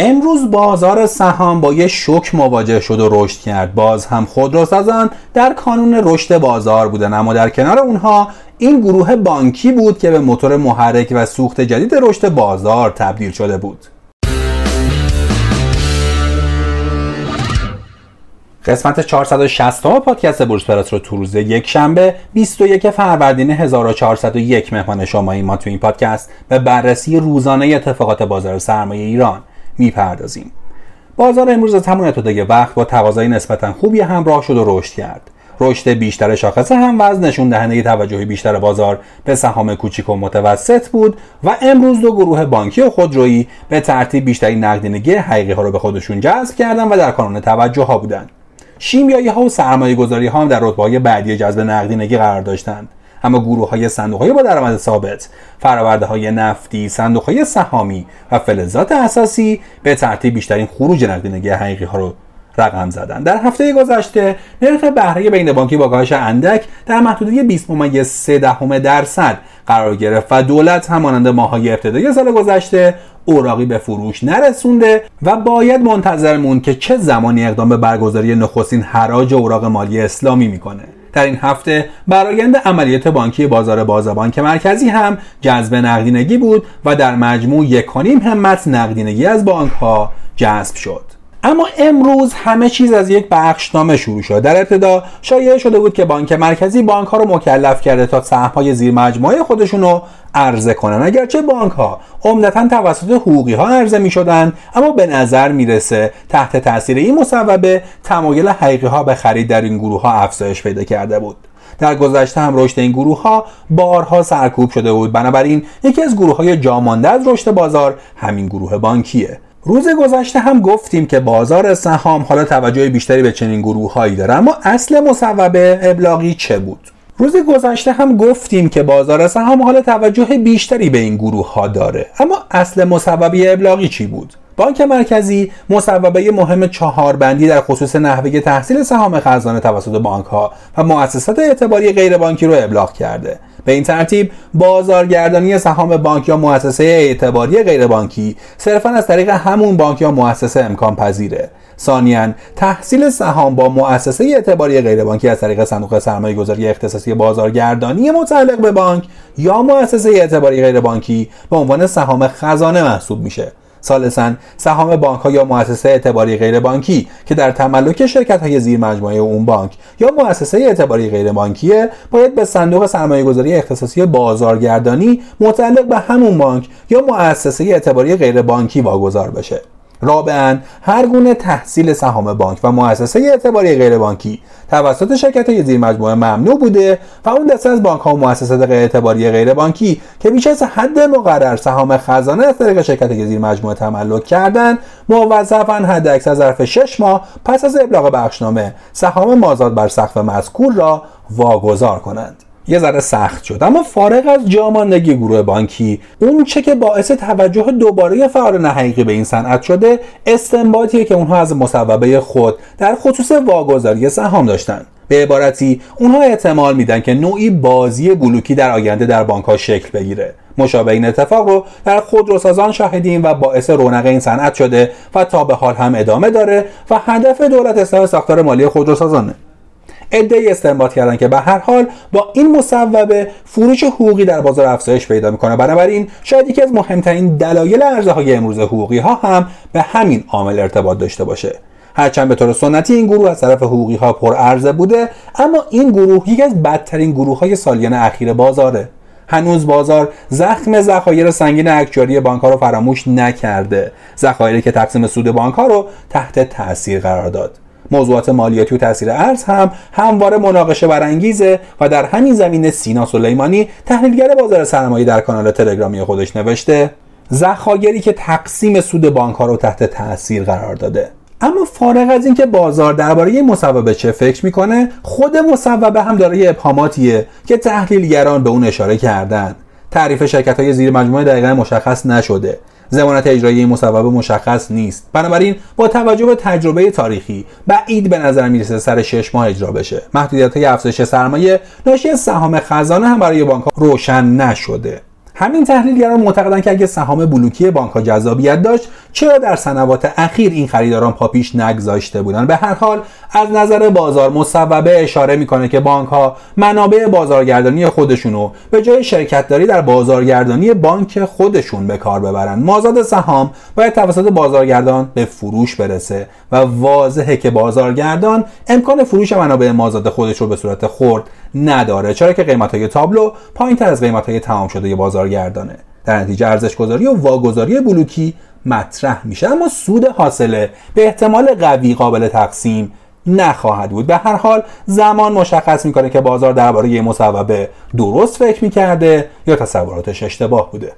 امروز بازار سهام با یه شوک مواجه شد و رشد کرد. باز هم خودروسازان در کانون رشد بازار بودن. اما در کنار اونها این گروه بانکی بود که به موتور محرک و سوخت جدید رشد بازار تبدیل شده بود. قسمت 460 پادکست بورس پلاس رو تو روز یک شنبه 21 فروردین 1401 مهمان شما ما تو این پادکست. به بررسی روزانه اتفاقات بازار سرمایه ایران. می‌پردازیم. بازار امروز از همون ابتدای وقت با تقاضای نسبتا خوبی همراه شد و رشد کرد. رشد بیشتر شاخص هم وزن نشون دهنده توجه بیشتر بازار به سهام کوچیک و متوسط بود و امروز دو گروه بانکی و خودرویی به ترتیب بیشتری نقدینگی حقیقی ها رو به خودشون جذب کردن و در کانون توجه ها بودند. شیمیایی ها و سرمایه گذاری ها هم در رتبه بعدی جذب نقدینگی قرار داشتند. اما گروه های صندوق های با درآمد ثابت فرآورده های نفتی صندوق های سهامی و فلزات اساسی به ترتیب بیشترین خروج نقدینگی حقیقی ها رو رقم زدن. در هفته گذشته نرخ بهره بین بانکی با کاهش اندک در محدوده 20 ممیز 3 دهم درصد قرار گرفت و دولت همانند ماهای ابتدایی سال گذشته اوراقی به فروش نرسونده و باید منتظر مون که چه زمانی اقدام به برگزاری نخستین حراج اوراق مالی اسلامی می‌کنه. در این هفته برایند عملیات بانکی بازار باز بانک مرکزی هم جذب نقدینگی بود و در مجموع یک همت نقدینگی از بانک ها جذب شد. اما امروز همه چیز از یک بخشنامه شروع شد. در ابتدا شایعه شده بود که بانک مرکزی بانک ها رو مکلف کرده تا سهم های زیر مجموعه خودشون رو عرضه کنن. اگرچه بانک ها عمدتا توسط حقوقی ها عرضه می شدن اما به نظر می‌رسه تحت تاثیر این مصوبه تمایل حقیقی ها به خرید در این گروه ها افزایش پیدا کرده بود. در گذشته هم رشد این گروه ها بارها سرکوب شده بود. بنابراین یکی از گروه های جامانده از رشد بازار همین گروه بانکیه. روز گذشته هم گفتیم که بازار سهام حالا توجه بیشتری به چنین گروه هایی داره اما اصل مصوبه ابلاغی چه بود؟ روز گذشته هم گفتیم که بازار سهام حالا توجه بیشتری به این گروه ها داره اما اصل مصوبه ابلاغی چی بود؟ بانک مرکزی مصوبه مهم چهار بندی در خصوص نحوه تحصیل سهام خزانه توسط بانک ها و مؤسسات اعتباری غیر بانکی رو ابلاغ کرده. به این ترتیب بازارگردانی سهام بانک یا مؤسسه اعتباری غیر بانکی صرفا از طریق همون بانک یا مؤسسه امکان پذیره. ثانیا تحصیل سهام با مؤسسه اعتباری غیر بانکی از طریق صندوق سرمایه گذاری اختصاصی بازارگردانی متعلق به بانک یا مؤسسه اعتباری غیر بانکی به عنوان سهام خزانه محسوب میشه. ثالثا سهام بانک ها یا مؤسسه اعتباری غیر بانکی که در تملک شرکت های زیر مجموعه اون بانک یا مؤسسه اعتباری غیر بانکیه باید به صندوق سرمایه گذاری اختصاصی بازارگردانی متعلق به همون بانک یا مؤسسه اعتباری غیر بانکی واگذار بشه. رابعا هر گونه تحصیل سهام بانک و مؤسسه اعتباری غیر بانکی توسط شرکت های زیر مجموعه ممنوع بوده و اون دسته از بانک ها و مؤسسات اعتباری غیر بانکی که بیش از حد مقرر سهام خزانه از طریق شرکت های زیر مجموعه تملک کردن موظفا حد اکثر ظرف 6 ماه پس از ابلاغ بخشنامه سهام مازاد بر سقف مذکور را واگذار کنند. یه ذره سخت شد. اما فارغ از جاماندگی گروه بانکی اون چه که باعث توجه دوباره فعال حقیقی به این صنعت شده استنباطیه که اونها از مصوبه خود در خصوص واگذاری سهام داشتن. به عبارتی اونها احتمال میدن که نوعی بازی بلوکی در آینده در بانک ها شکل بگیره. مشابه این اتفاق رو در خودروسازان شاهدیم و باعث رونق این صنعت شده و تا به حال هم ادامه داره و هدف دولت اصلاح ساختار مالی خودروسازانه. ای استنباط کردن که به هر حال با این مصوبه فروش حقوقی در بازار افزایش پیدا می‌کنه. بنابراین شاید یکی از مهمترین دلایل عرضه های امروز حقوقی ها هم به همین عامل ارتباط داشته باشه. هرچند به طور سنتی این گروه از طرف حقوقی ها پر عرضه بوده اما این گروه یکی از بدترین گروه های سالیانه اخیر بازاره. هنوز بازار زخم ذخایر سنگین اکچاری بانک ها رو فراموش نکرده. ذخایری که تقسیم سود بانک ها رو تحت تاثیر قرار داد. موضوعات مالیاتی و تاثیر ارز هم همواره مناقشه برانگیزه و در همین زمینه سینا سلیمانی تحلیلگر بازار سرمایه در کانال تلگرامی خودش نوشته ذخایری که تقسیم سود بانک ها رو تحت تاثیر قرار داده. اما فارغ از اینکه بازار درباره مصوبه چه فکر می‌کنه خود مصوبه هم دارای ابهاماتیه که تحلیلگران به اون اشاره کردن. تعریف شرکت های زیر مجموعه دقیقا مشخص نشده. زمانت اجرایی این مصوبه مشخص نیست. بنابراین با توجه به تجربه تاریخی بعید به نظر می‌رسه سر شش ماه اجرا بشه. محدودیت های افزایش سرمایه ناشی از سهام خزانه هم برای بانک روشن نشده. همین تحلیلگران معتقدند که اگه سهام بلوکی بانک ها جذابیت داشت چرا در سنوات اخیر این خریداران پاپیش نگذاشته بودن؟ به هر حال از نظر بازار مصوبه اشاره می‌کنه که بانک ها منابع بازارگردانی خودشونو به جای شرکت داری در بازارگردانی بانک خودشون به کار ببرن. مازاد سهام باید توسط بازارگردان به فروش برسه و واضحه که بازارگردان امکان فروش منابع مازاد خودش رو به صورت خرد نداره. چرا که قیمت های تابلو پایین تر از قیمت های تمام شده بازارگردانه در نتیجه ارزش گذاری و واگذاری بلوکی مطرح میشه اما سود حاصله به احتمال قوی قابل تقسیم نخواهد بود. به هر حال زمان مشخص می‌کنه که بازار درباره مصوبه درست فکر می‌کرده یا تصوراتش اشتباه بوده.